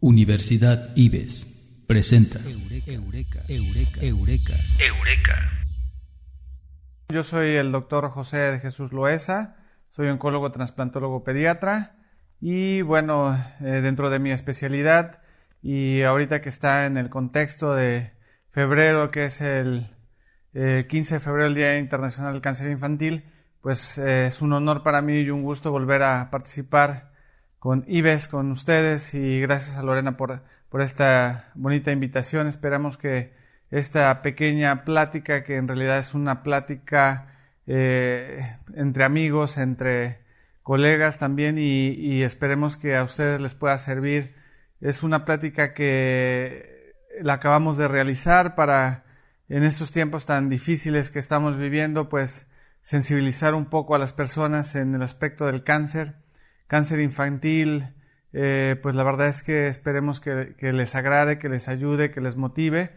Universidad IBES presenta Eureka, Eureka, Eureka, Eureka. Yo soy el doctor José de Jesús Loesa, soy oncólogo transplantólogo pediatra y bueno, eh, dentro de mi especialidad y ahorita que está en el contexto de febrero, que es el 15 eh, de febrero, el Día Internacional del Cáncer Infantil, pues eh, es un honor para mí y un gusto volver a participar con Ives, con ustedes y gracias a Lorena por, por esta bonita invitación. Esperamos que esta pequeña plática, que en realidad es una plática eh, entre amigos, entre colegas también y, y, esperemos que a ustedes les pueda servir. Es una plática que la acabamos de realizar para en estos tiempos tan difíciles que estamos viviendo, pues sensibilizar un poco a las personas en el aspecto del cáncer cáncer infantil, eh, pues la verdad es que esperemos que, les agrade, que les ayude, que les motive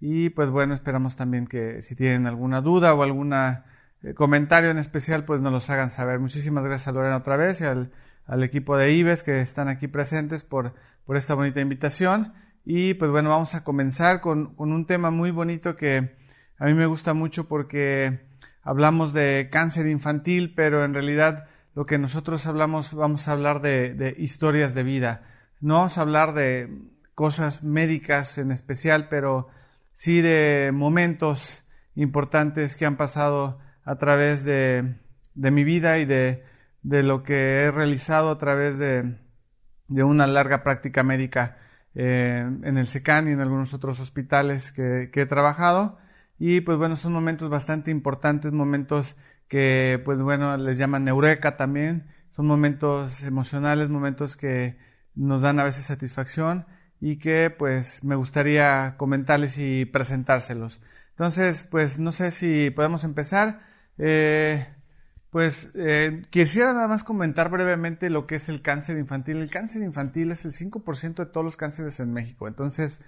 y pues bueno, esperamos también que si tienen alguna duda o algún eh, comentario en especial, pues nos los hagan saber. Muchísimas gracias a Lorena otra vez y al, equipo de IBES que están aquí presentes por, por esta bonita invitación. Y pues bueno, vamos a comenzar con, con un tema muy bonito que a mí me gusta mucho porque hablamos de cáncer infantil, pero en realidad lo que nosotros hablamos, vamos a hablar de, historias de vida. No vamos a hablar de cosas médicas en especial, pero sí de momentos importantes que han pasado a través de, mi vida y de, lo que he realizado a través de, una larga práctica médica eh, en el SECAN y en algunos otros hospitales que, que he trabajado. Y pues bueno, son momentos bastante importantes, momentos que pues bueno, les llaman eureka también. Son momentos emocionales, momentos que nos dan a veces satisfacción y que pues me gustaría comentarles y presentárselos. Entonces, pues no sé si podemos empezar. Eh, pues eh, quisiera nada más comentar brevemente lo que es el cáncer infantil. El cáncer infantil es el 5% de todos los cánceres en México. Entonces,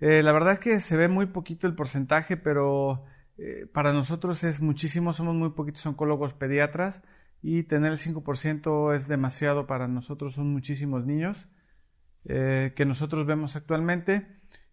eh, la verdad es que se ve muy poquito el porcentaje, pero eh, para nosotros es muchísimo, somos muy poquitos oncólogos pediatras y tener el 5% es demasiado para nosotros, son muchísimos niños eh, que nosotros vemos actualmente.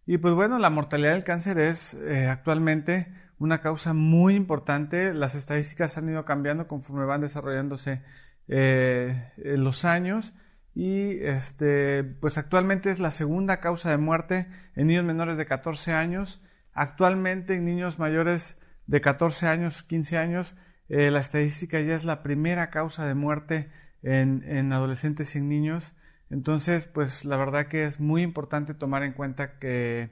Y pues bueno, la mortalidad del cáncer es eh, actualmente una causa muy importante. Las estadísticas han ido cambiando conforme van desarrollándose los años. Y este, pues actualmente es la segunda causa de muerte en niños menores de 14 años Actualmente en niños mayores de 14 años, 15 años, eh, la estadística ya es la primera causa de muerte en, adolescentes y en niños. Entonces, pues la verdad que es muy importante tomar en cuenta que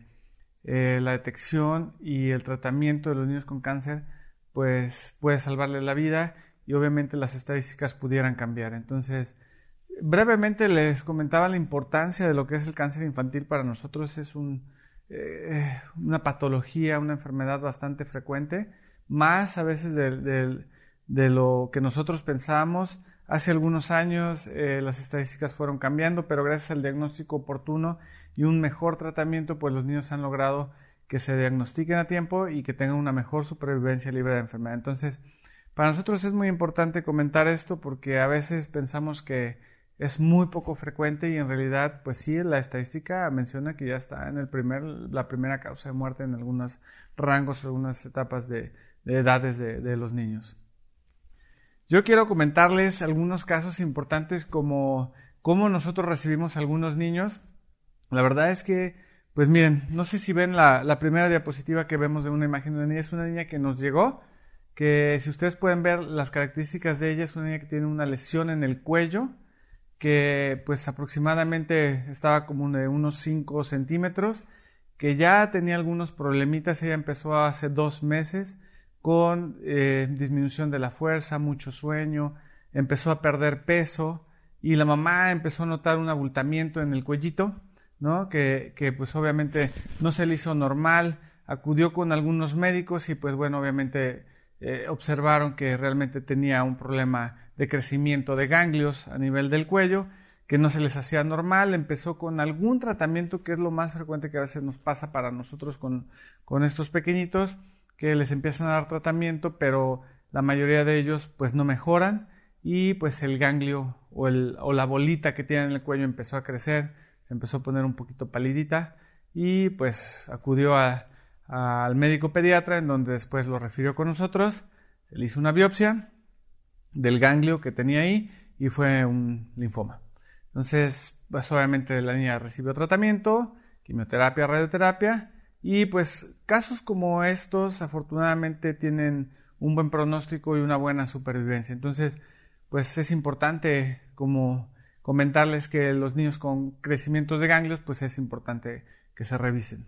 eh, la detección y el tratamiento de los niños con cáncer, pues puede salvarles la vida y obviamente las estadísticas pudieran cambiar. Entonces, brevemente les comentaba la importancia de lo que es el cáncer infantil para nosotros. Es un, una patología, una enfermedad bastante frecuente, más a veces de, lo que nosotros pensábamos. Hace algunos años eh, las estadísticas fueron cambiando, pero gracias al diagnóstico oportuno y un mejor tratamiento, pues los niños han logrado que se diagnostiquen a tiempo y que tengan una mejor supervivencia libre de enfermedad. Entonces, para nosotros es muy importante comentar esto porque a veces pensamos que es muy poco frecuente y en realidad, pues sí, la estadística menciona que ya está en el primer, la primera causa de muerte en algunos rangos, algunas etapas de, edades de, los niños. Yo quiero comentarles algunos casos importantes como cómo nosotros recibimos a algunos niños. La verdad es que, pues miren, no sé si ven la, la primera diapositiva que vemos de una imagen de una niña, es una niña que nos llegó, que si ustedes pueden ver las características de ella, es una niña que tiene una lesión en el cuello, que pues aproximadamente estaba como de unos 5 centímetros, que ya tenía algunos problemitas, ella empezó hace dos meses con eh, disminución de la fuerza, mucho sueño, empezó a perder peso y la mamá empezó a notar un abultamiento en el cuellito, ¿no? Que, que pues obviamente no se le hizo normal, acudió con algunos médicos y pues bueno, obviamente eh, observaron que realmente tenía un problema de crecimiento de ganglios a nivel del cuello, que no se les hacía normal, empezó con algún tratamiento que es lo más frecuente que a veces nos pasa para nosotros con, con estos pequeñitos, que les empiezan a dar tratamiento, pero la mayoría de ellos pues no mejoran. Y pues el ganglio o, el, o la bolita que tienen en el cuello empezó a crecer, se empezó a poner un poquito palidita y pues acudió al médico pediatra en donde después lo refirió con nosotros, se le hizo una biopsia del ganglio que tenía ahí y fue un linfoma. Entonces, pues obviamente la niña recibió tratamiento, quimioterapia, radioterapia y pues casos como estos afortunadamente tienen un buen pronóstico y una buena supervivencia. Entonces, pues es importante como comentarles que los niños con crecimientos de ganglios, pues es importante que se revisen.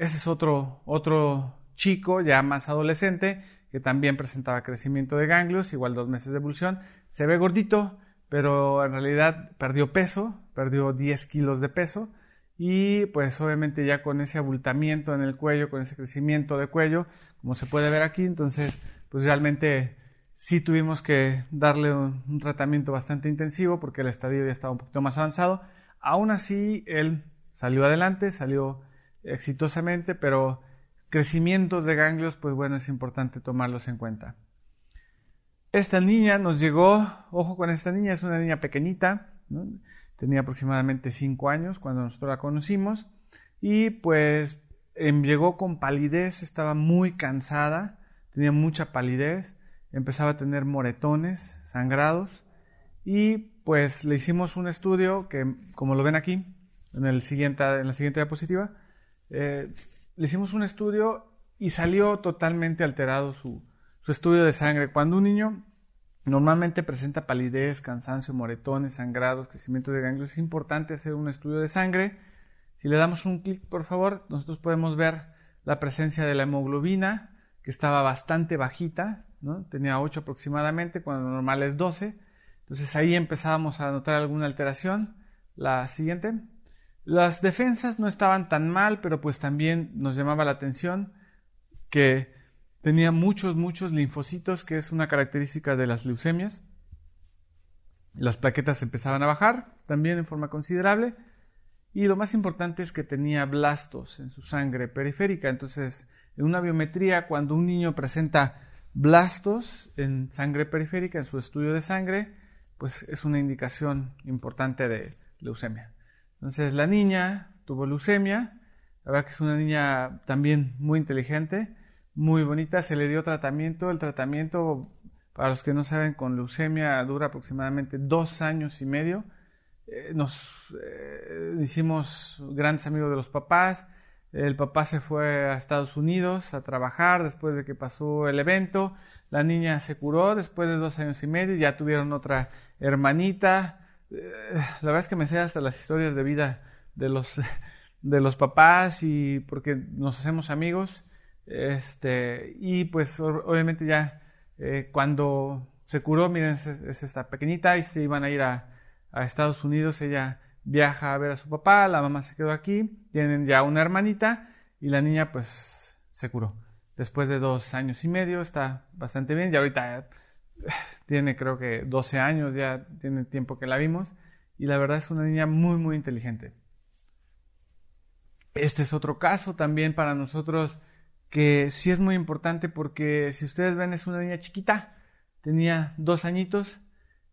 Ese es otro, otro chico ya más adolescente que también presentaba crecimiento de ganglios, igual dos meses de evolución. Se ve gordito, pero en realidad perdió peso, perdió 10 kilos de peso y pues obviamente ya con ese abultamiento en el cuello, con ese crecimiento de cuello, como se puede ver aquí, entonces pues realmente sí tuvimos que darle un, tratamiento bastante intensivo porque el estadio ya estaba un poquito más avanzado. Aún así, él salió adelante, salió exitosamente, pero crecimientos de ganglios, pues bueno, es importante tomarlos en cuenta. Esta niña nos llegó, ojo con esta niña, es una niña pequeñita, tenía aproximadamente 5 años cuando nosotros la conocimos y pues em, llegó con palidez, estaba muy cansada, tenía mucha palidez, empezaba a tener moretones, sangrados y pues le hicimos un estudio que como lo ven aquí en, el siguiente, en la siguiente diapositiva, eh, le hicimos un estudio y salió totalmente alterado su, estudio de sangre. Cuando un niño Normalmente presenta palidez, cansancio, moretones, sangrados, crecimiento de ganglios. Es importante hacer un estudio de sangre. Si le damos un clic, por favor, nosotros podemos ver la presencia de la hemoglobina, que estaba bastante bajita, tenía 8 aproximadamente, cuando lo normal es 12. Entonces ahí empezábamos a notar alguna alteración. La siguiente. Las defensas no estaban tan mal, pero pues también nos llamaba la atención que Tenía muchos, muchos linfocitos, que es una característica de las leucemias. Las plaquetas empezaban a bajar también en forma considerable. Y lo más importante es que tenía blastos en su sangre periférica. Entonces, en una biometría, cuando un niño presenta blastos en sangre periférica, en su estudio de sangre, pues es una indicación importante de leucemia. Entonces, la niña tuvo leucemia. La verdad que es una niña también muy inteligente muy bonita, se le dio tratamiento, el tratamiento, para los que no saben, con leucemia dura aproximadamente dos años y medio. Eh, nos eh, hicimos grandes amigos de los papás, el papá se fue a Estados Unidos a trabajar después de que pasó el evento, la niña se curó después de dos años y medio, ya tuvieron otra hermanita, la verdad es que me sé hasta las historias de vida de los, de los papás y porque nos hacemos amigos este, y pues obviamente ya eh, cuando se curó, miren, es, esta pequeñita y se iban a ir a, Estados Unidos, ella viaja a ver a su papá, la mamá se quedó aquí, tienen ya una hermanita y la niña pues se curó. Después de dos años y medio está bastante bien, ya ahorita eh, tiene creo que 12 años, ya tiene tiempo que la vimos y la verdad es una niña muy muy inteligente. Este es otro caso también para nosotros que sí es muy importante porque si ustedes ven es una niña chiquita, tenía dos añitos,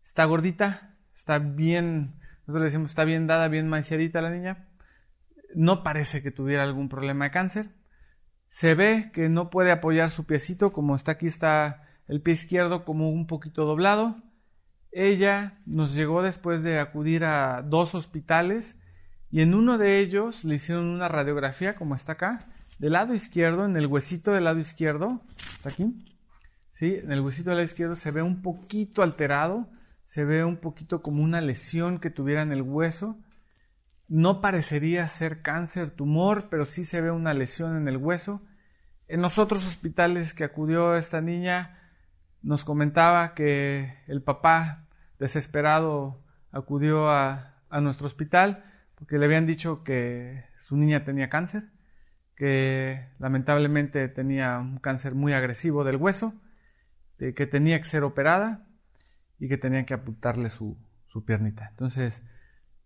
está gordita, está bien, nosotros le decimos está bien dada, bien maiciadita la niña, no parece que tuviera algún problema de cáncer, se ve que no puede apoyar su piecito, como está aquí está el pie izquierdo como un poquito doblado, ella nos llegó después de acudir a dos hospitales y en uno de ellos le hicieron una radiografía como está acá del lado izquierdo, en el huesito del lado izquierdo, ¿está aquí? ¿Sí? En el huesito del lado izquierdo se ve un poquito alterado, se ve un poquito como una lesión que tuviera en el hueso. No parecería ser cáncer, tumor, pero sí se ve una lesión en el hueso. En los otros hospitales que acudió esta niña, nos comentaba que el papá, desesperado, acudió a, nuestro hospital porque le habían dicho que su niña tenía cáncer que lamentablemente tenía un cáncer muy agresivo del hueso, que tenía que ser operada y que tenían que apuntarle su, su piernita. Entonces,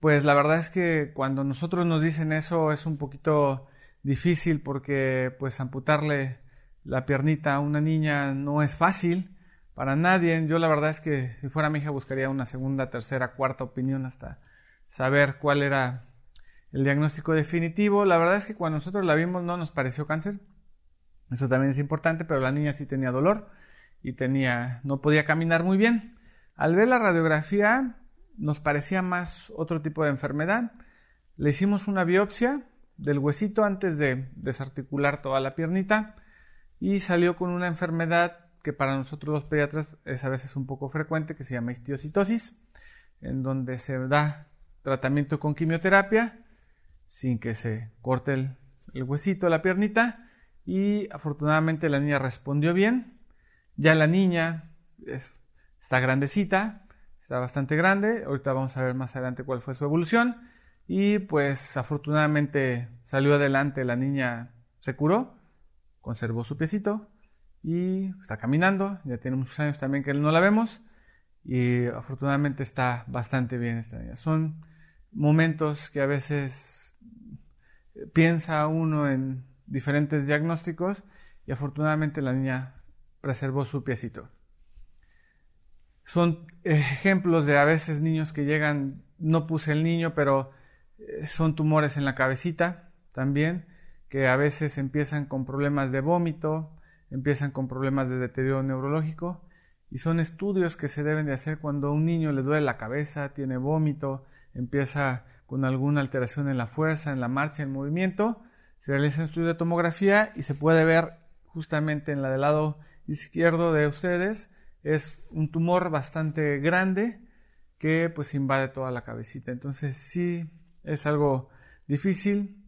pues la verdad es que cuando nosotros nos dicen eso es un poquito difícil porque pues amputarle la piernita a una niña no es fácil para nadie. Yo la verdad es que si fuera mi hija buscaría una segunda, tercera, cuarta opinión hasta saber cuál era el diagnóstico definitivo. La verdad es que cuando nosotros la vimos no nos pareció cáncer. Eso también es importante, pero la niña sí tenía dolor y tenía, no podía caminar muy bien. Al ver la radiografía nos parecía más otro tipo de enfermedad. Le hicimos una biopsia del huesito antes de desarticular toda la piernita y salió con una enfermedad que para nosotros los pediatras es a veces un poco frecuente, que se llama histiocitosis, en donde se da tratamiento con quimioterapia sin que se corte el, el huesito, la piernita, y afortunadamente la niña respondió bien. Ya la niña está grandecita, está bastante grande, ahorita vamos a ver más adelante cuál fue su evolución, y pues afortunadamente salió adelante, la niña se curó, conservó su piecito y está caminando, ya tiene muchos años también que no la vemos y afortunadamente está bastante bien esta niña. Son momentos que a veces piensa uno en diferentes diagnósticos y afortunadamente la niña preservó su piecito. Son ejemplos de a veces niños que llegan, no puse el niño, pero eh, son tumores en la cabecita también, que a veces empiezan con problemas de vómito, empiezan con problemas de deterioro neurológico y son estudios que se deben de hacer cuando a un niño le duele la cabeza, tiene vómito, empieza con alguna alteración en la fuerza, en la marcha, en el movimiento, se realiza un estudio de tomografía y se puede ver justamente en la del lado izquierdo de ustedes es un tumor bastante grande que pues invade toda la cabecita. Entonces sí es algo difícil.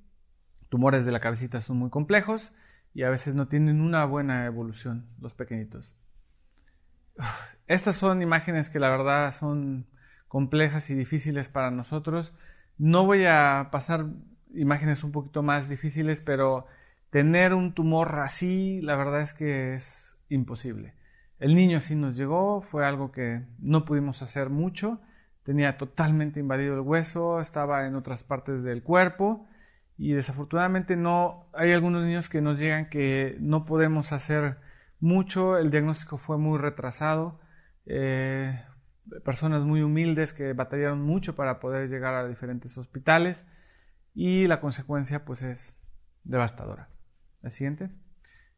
Tumores de la cabecita son muy complejos y a veces no tienen una buena evolución los pequeñitos. Estas son imágenes que la verdad son complejas y difíciles para nosotros. No voy a pasar imágenes un poquito más difíciles, pero tener un tumor así, la verdad es que es imposible. El niño sí nos llegó, fue algo que no pudimos hacer mucho, tenía totalmente invadido el hueso, estaba en otras partes del cuerpo y desafortunadamente no hay algunos niños que nos llegan que no podemos hacer mucho, el diagnóstico fue muy retrasado, eh, personas muy humildes que batallaron mucho para poder llegar a diferentes hospitales y la consecuencia pues es devastadora. La siguiente.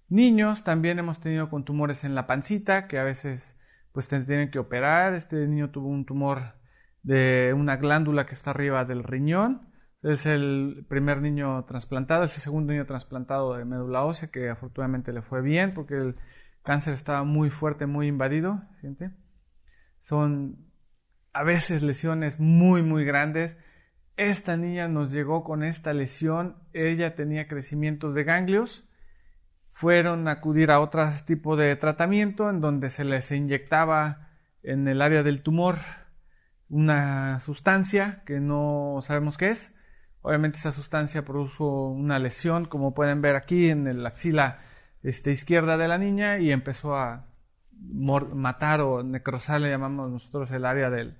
Niños también hemos tenido con tumores en la pancita que a veces pues tienen que operar. Este niño tuvo un tumor de una glándula que está arriba del riñón es el primer niño trasplantado, es el segundo niño trasplantado de médula ósea, que afortunadamente le fue bien porque el cáncer estaba muy fuerte, muy invadido. ¿siente? Son a veces lesiones muy, muy grandes. Esta niña nos llegó con esta lesión, ella tenía crecimientos de ganglios, fueron a acudir a otro tipo de tratamiento en donde se les inyectaba en el área del tumor una sustancia que no sabemos qué es Obviamente esa sustancia produjo una lesión, como pueden ver aquí en la axila este, izquierda de la niña y empezó a matar o necrosar, le llamamos nosotros el área del,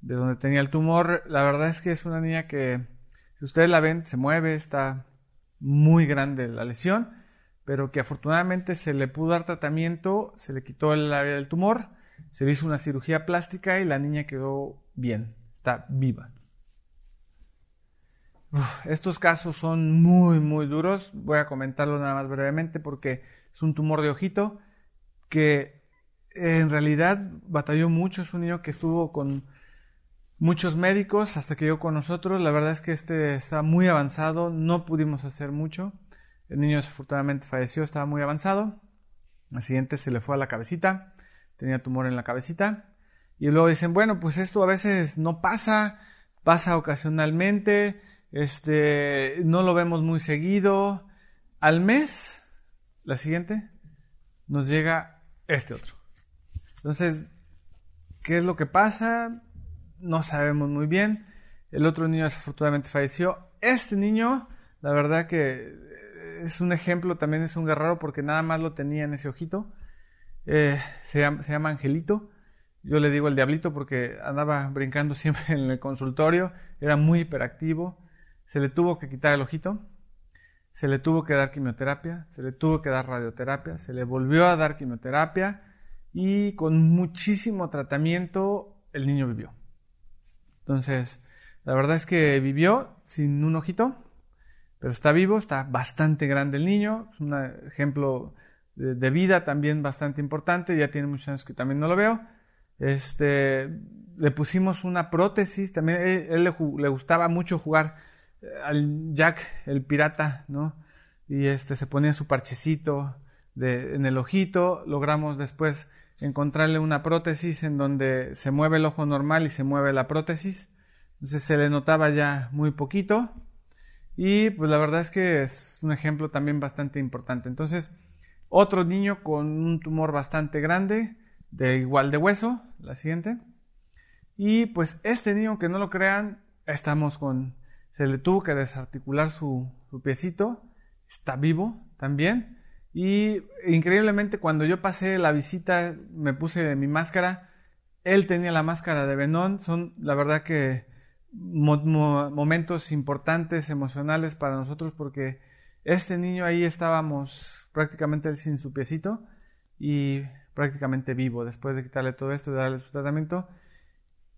de donde tenía el tumor. La verdad es que es una niña que, si ustedes la ven, se mueve, está muy grande la lesión, pero que afortunadamente se le pudo dar tratamiento, se le quitó el área del tumor, se le hizo una cirugía plástica y la niña quedó bien, está viva estos casos son muy, muy duros. Voy a comentarlo nada más brevemente porque es un tumor de ojito que en realidad batalló mucho. Es un niño que estuvo con muchos médicos hasta que llegó con nosotros. La verdad es que este está muy avanzado. No pudimos hacer mucho. El niño desafortunadamente falleció, estaba muy avanzado. Al siguiente se le fue a la cabecita. Tenía tumor en la cabecita. Y luego dicen, bueno, pues esto a veces no pasa, pasa ocasionalmente este, no lo vemos muy seguido. Al mes, la siguiente, nos llega este otro. Entonces, ¿qué es lo que pasa? No sabemos muy bien. El otro niño desafortunadamente falleció. Este niño, la verdad que es un ejemplo, también es un guerrero porque nada más lo tenía en ese ojito. Eh, se llama Angelito. Yo le digo el diablito porque andaba brincando siempre en el consultorio. Era muy hiperactivo se le tuvo que quitar el ojito, se le tuvo que dar quimioterapia, se le tuvo que dar radioterapia, se le volvió a dar quimioterapia y con muchísimo tratamiento el niño vivió. Entonces, La verdad es que vivió sin un ojito, pero está vivo, está bastante grande el niño, es un ejemplo de, vida también bastante importante, ya tiene muchos años que también no lo veo. Este, le pusimos una prótesis, también él, le, gustaba mucho jugar eh, al Jack, el pirata, ¿no? Y este, se ponía su parchecito en el ojito, logramos después encontrarle una prótesis en donde se mueve el ojo normal y se mueve la prótesis. Entonces se le notaba ya muy poquito. Y pues la verdad es que es un ejemplo también bastante importante. Entonces, otro niño con un tumor bastante grande, de igual de hueso, la siguiente. Y pues este niño, que no lo crean, estamos con, se le tuvo que desarticular su, su piecito, está vivo también. Y increíblemente cuando yo pasé la visita, me puse mi máscara, él tenía la máscara de Venón, son la verdad que momentos importantes, emocionales para nosotros, porque este niño ahí estábamos prácticamente sin su piecito y prácticamente vivo después de quitarle todo esto y darle su tratamiento.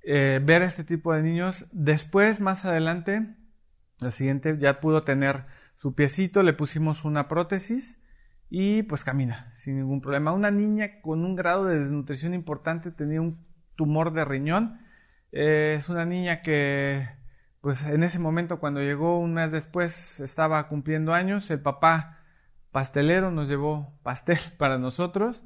Eh, ver este tipo de niños, después, más adelante, la siguiente ya pudo tener su piecito, le pusimos una prótesis y pues camina sin ningún problema. Una niña con un grado de desnutrición importante tenía un tumor de riñón. Eh, es una niña que pues en ese momento cuando llegó un mes después estaba cumpliendo años. El papá pastelero nos llevó pastel para nosotros.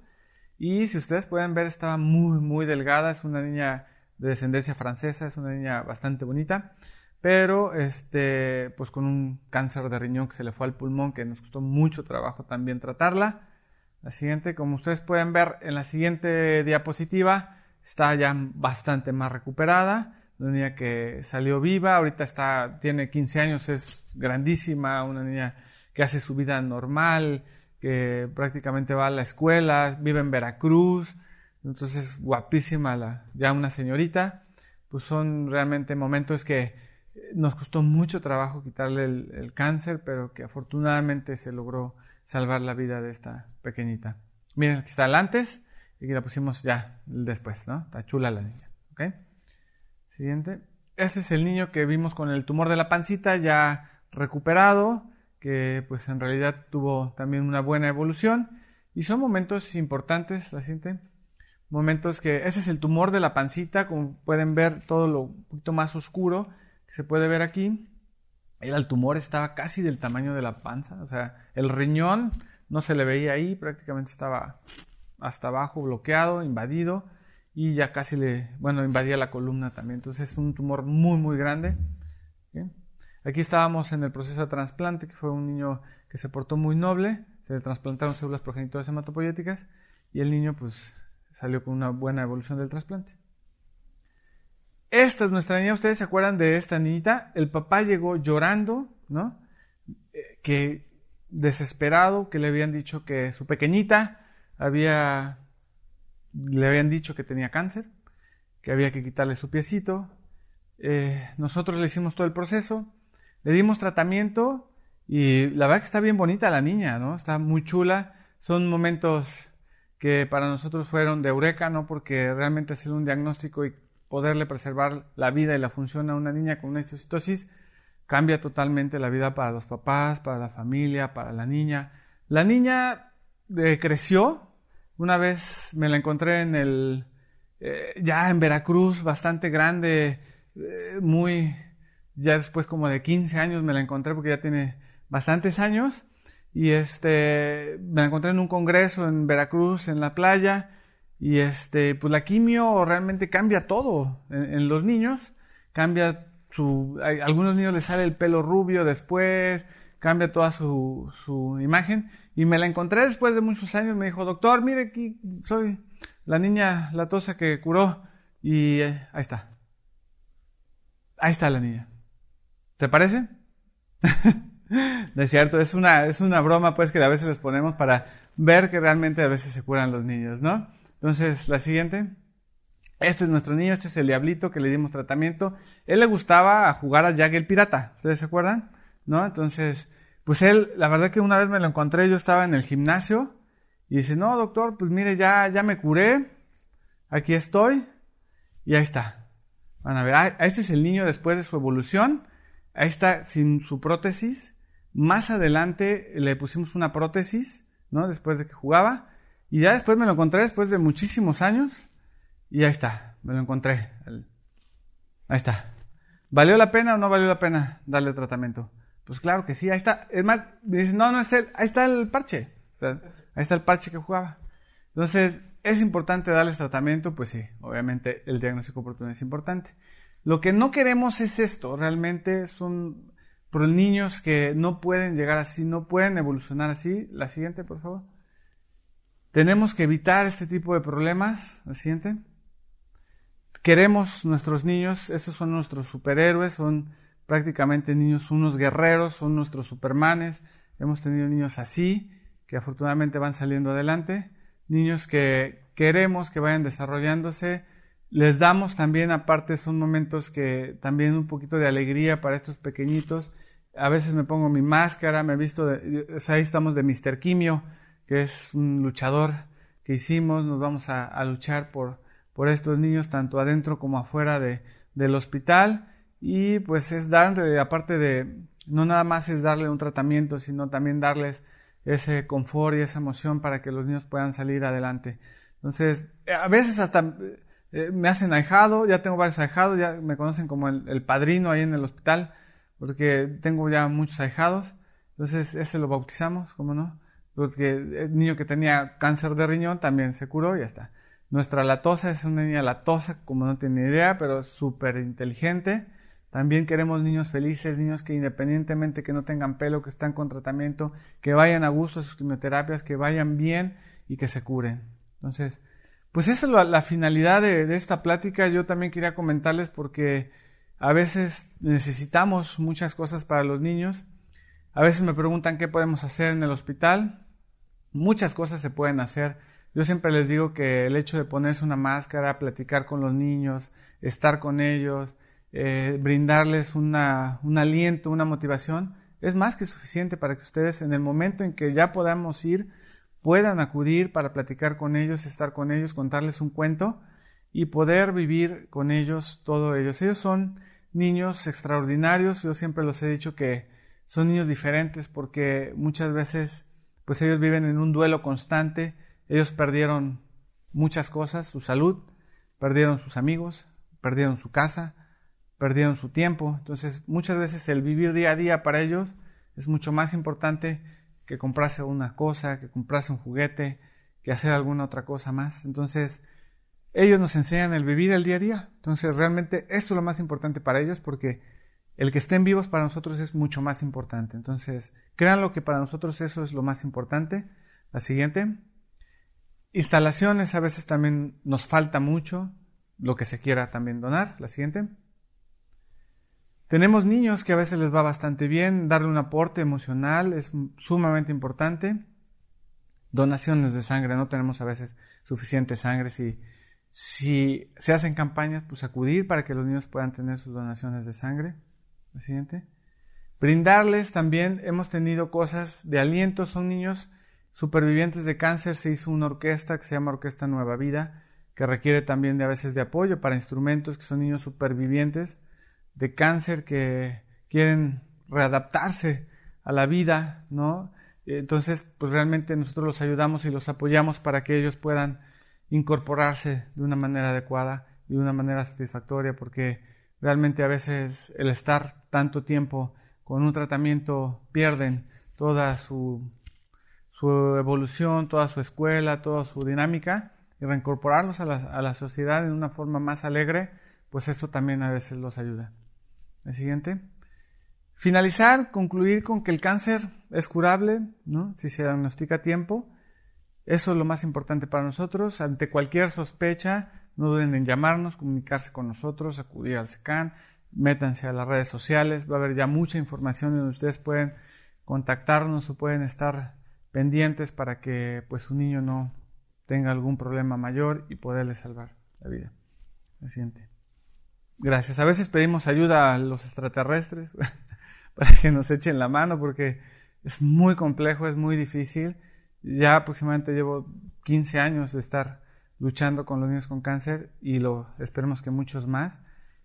Y si ustedes pueden ver estaba muy muy delgada. Es una niña de descendencia francesa. Es una niña bastante bonita pero este, pues con un cáncer de riñón que se le fue al pulmón, que nos costó mucho trabajo también tratarla. La siguiente, como ustedes pueden ver en la siguiente diapositiva, está ya bastante más recuperada, una niña que salió viva, ahorita está, tiene 15 años, es grandísima, una niña que hace su vida normal, que prácticamente va a la escuela, vive en Veracruz, entonces guapísima la, ya una señorita, pues son realmente momentos que nos costó mucho trabajo quitarle el, cáncer, pero que afortunadamente se logró salvar la vida de esta pequeñita. Miren, aquí está el antes y la pusimos ya después, ¿no? Está chula la niña. ¿Ok? Siguiente. Este es el niño que vimos con el tumor de la pancita ya recuperado, que pues en realidad tuvo también una buena evolución. Y son momentos importantes, la siguiente. Momentos que, ese es el tumor de la pancita, como pueden ver todo lo un poquito más oscuro se puede ver aquí, el tumor estaba casi del tamaño de la panza, o sea, el riñón no se le veía ahí, prácticamente estaba hasta abajo, bloqueado, invadido, y ya casi le, bueno, invadía la columna también. Entonces es un tumor muy, muy grande. Aquí estábamos en el proceso de trasplante, que fue un niño que se portó muy noble, se le trasplantaron células progenitoras hematopoyéticas, y el niño pues salió con una buena evolución del trasplante. Esta es nuestra niña, ustedes se acuerdan de esta niñita, el papá llegó llorando, ¿no? Eh, que desesperado, que le habían dicho que su pequeñita había, le habían dicho que tenía cáncer, que había que quitarle su piecito. Eh, nosotros le hicimos todo el proceso, le dimos tratamiento y la verdad que está bien bonita la niña, ¿no? Está muy chula. Son momentos que para nosotros fueron de eureka, ¿no? Porque realmente hacer un diagnóstico y poderle preservar la vida y la función a una niña con una histocitosis cambia totalmente la vida para los papás, para la familia, para la niña. La niña eh, creció, una vez me la encontré en el, eh, ya en Veracruz, bastante grande, eh, muy, ya después como de 15 años me la encontré porque ya tiene bastantes años. Y este, me la encontré en un congreso en Veracruz, en la playa, y este, pues la quimio realmente cambia todo en, los niños. Cambia su. A algunos niños les sale el pelo rubio después, cambia toda su, su imagen. Y me la encontré después de muchos años. Me dijo, doctor, mire aquí, soy la niña latosa que curó. Y eh, ahí está. Ahí está la niña. ¿Te parece? es cierto, es una, es una broma pues que a veces les ponemos para ver que realmente a veces se curan los niños, ¿no? Entonces, la siguiente. Este es nuestro niño, este es el diablito que le dimos tratamiento. Él le gustaba jugar a Jack el pirata, ¿ustedes se acuerdan? ¿No? Entonces, pues él, la verdad que una vez me lo encontré, yo estaba en el gimnasio y dice, no, doctor, pues mire, ya, ya me curé, aquí estoy y ahí está. Van a ver, ah, este es el niño después de su evolución. Ahí está sin su prótesis. Más adelante le pusimos una prótesis, ¿no? Después de que jugaba. Y ya después me lo encontré después de muchísimos años. Y ahí está, me lo encontré. Ahí está. ¿Valió la pena o no valió la pena darle tratamiento? Pues claro que sí, ahí está. Es más, me dice, no, no es él, ahí está el parche. ahí está el parche que jugaba. Entonces, ¿es importante darles tratamiento? Pues sí, obviamente el diagnóstico oportuno es importante. Lo que no queremos es esto, realmente son por niños que no pueden llegar así, no pueden evolucionar así. La siguiente, por favor. Tenemos que evitar este tipo de problemas. La siguiente. Queremos nuestros niños, esos son nuestros superhéroes, son prácticamente niños, unos guerreros, son nuestros supermanes. Hemos tenido niños así, que afortunadamente van saliendo adelante. Niños que queremos que vayan desarrollándose. Les damos también, aparte, son momentos que también un poquito de alegría para estos pequeñitos. A veces me pongo mi máscara, me he visto, de, ahí estamos de Mr. Quimio, que es un luchador que hicimos. Nos vamos a, luchar por, por estos niños, tanto adentro como afuera de, del hospital y pues es darle, aparte de, no nada más es darle un tratamiento, sino también darles ese confort y esa emoción para que los niños puedan salir adelante. Entonces, a veces hasta eh, me hacen ahijado, ya tengo varios ahijados, ya me conocen como el, padrino ahí en el hospital, porque tengo ya muchos ahijados. Entonces, ese lo bautizamos, ¿cómo no? Porque el niño que tenía cáncer de riñón también se curó y ya está. Nuestra latosa es una niña latosa, como no tiene idea, pero súper inteligente también queremos niños felices, niños que independientemente que no tengan pelo, que están con tratamiento, que vayan a gusto a sus quimioterapias, que vayan bien y que se curen. Entonces, pues esa es la, finalidad de, esta plática. Yo también quería comentarles porque a veces necesitamos muchas cosas para los niños. A veces me preguntan qué podemos hacer en el hospital. Muchas cosas se pueden hacer. Yo siempre les digo que el hecho de ponerse una máscara, platicar con los niños, estar con ellos, eh, brindarles una, un aliento, una motivación, es más que suficiente para que ustedes en el momento en que ya podamos ir, puedan acudir para platicar con ellos, estar con ellos, contarles un cuento y poder vivir con ellos todo ellos. Ellos son niños extraordinarios, yo siempre los he dicho que son niños diferentes porque muchas veces pues ellos viven en un duelo constante, ellos perdieron muchas cosas, su salud, perdieron sus amigos, perdieron su casa, perdieron su tiempo. Entonces, muchas veces el vivir día a día para ellos es mucho más importante que comprarse una cosa, que comprarse un juguete, que hacer alguna otra cosa más. Entonces, ellos nos enseñan el vivir el día a día. Entonces, realmente eso es lo más importante para ellos porque el que estén vivos para nosotros es mucho más importante. Entonces, créanlo que para nosotros eso es lo más importante. La siguiente. Instalaciones a veces también nos falta mucho, lo que se quiera también donar. La siguiente. Tenemos niños que a veces les va bastante bien, darle un aporte emocional es sumamente importante. Donaciones de sangre, no tenemos a veces suficiente sangre. Si, si se hacen campañas, pues acudir para que los niños puedan tener sus donaciones de sangre. Siguiente. Brindarles también, hemos tenido cosas de aliento, son niños supervivientes de cáncer, se hizo una orquesta que se llama Orquesta Nueva Vida, que requiere también de a veces de apoyo para instrumentos, que son niños supervivientes de cáncer que quieren readaptarse a la vida, ¿no? Entonces, pues realmente nosotros los ayudamos y los apoyamos para que ellos puedan incorporarse de una manera adecuada y de una manera satisfactoria, porque realmente a veces el estar tanto tiempo con un tratamiento pierden toda su, evolución, toda su escuela, toda su dinámica, y reincorporarlos a la, sociedad en una forma más alegre, pues esto también a veces los ayuda. El siguiente. Finalizar, concluir con que el cáncer es curable, ¿no? Si se diagnostica a tiempo. Eso es lo más importante para nosotros. Ante cualquier sospecha, no duden en llamarnos, comunicarse con nosotros, acudir al SECAN, métanse a las redes sociales. Va a haber ya mucha información donde ustedes pueden contactarnos o pueden estar pendientes para que pues su niño no tenga algún problema mayor y poderle salvar la vida. El siguiente. Gracias. A veces pedimos ayuda a los extraterrestres para que nos echen la mano porque es muy complejo, es muy difícil. Ya aproximadamente llevo 15 años de estar luchando con los niños con cáncer y lo esperemos que muchos más.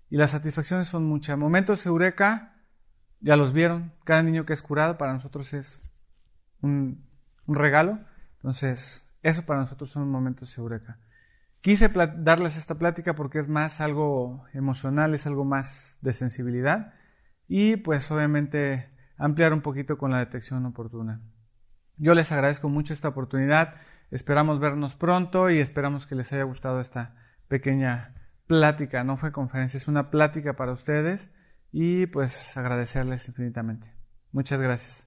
y las satisfacciones son muchas. Momentos eureka, ya los vieron, cada niño que es curado para nosotros es un, regalo, entonces eso para nosotros son momentos eureka. Quise darles esta plática porque es más algo emocional, es algo más de sensibilidad y pues obviamente ampliar un poquito con la detección oportuna. Yo les agradezco mucho esta oportunidad, esperamos vernos pronto y esperamos que les haya gustado esta pequeña plática, no fue conferencia, es una plática para ustedes y pues agradecerles infinitamente. Muchas gracias.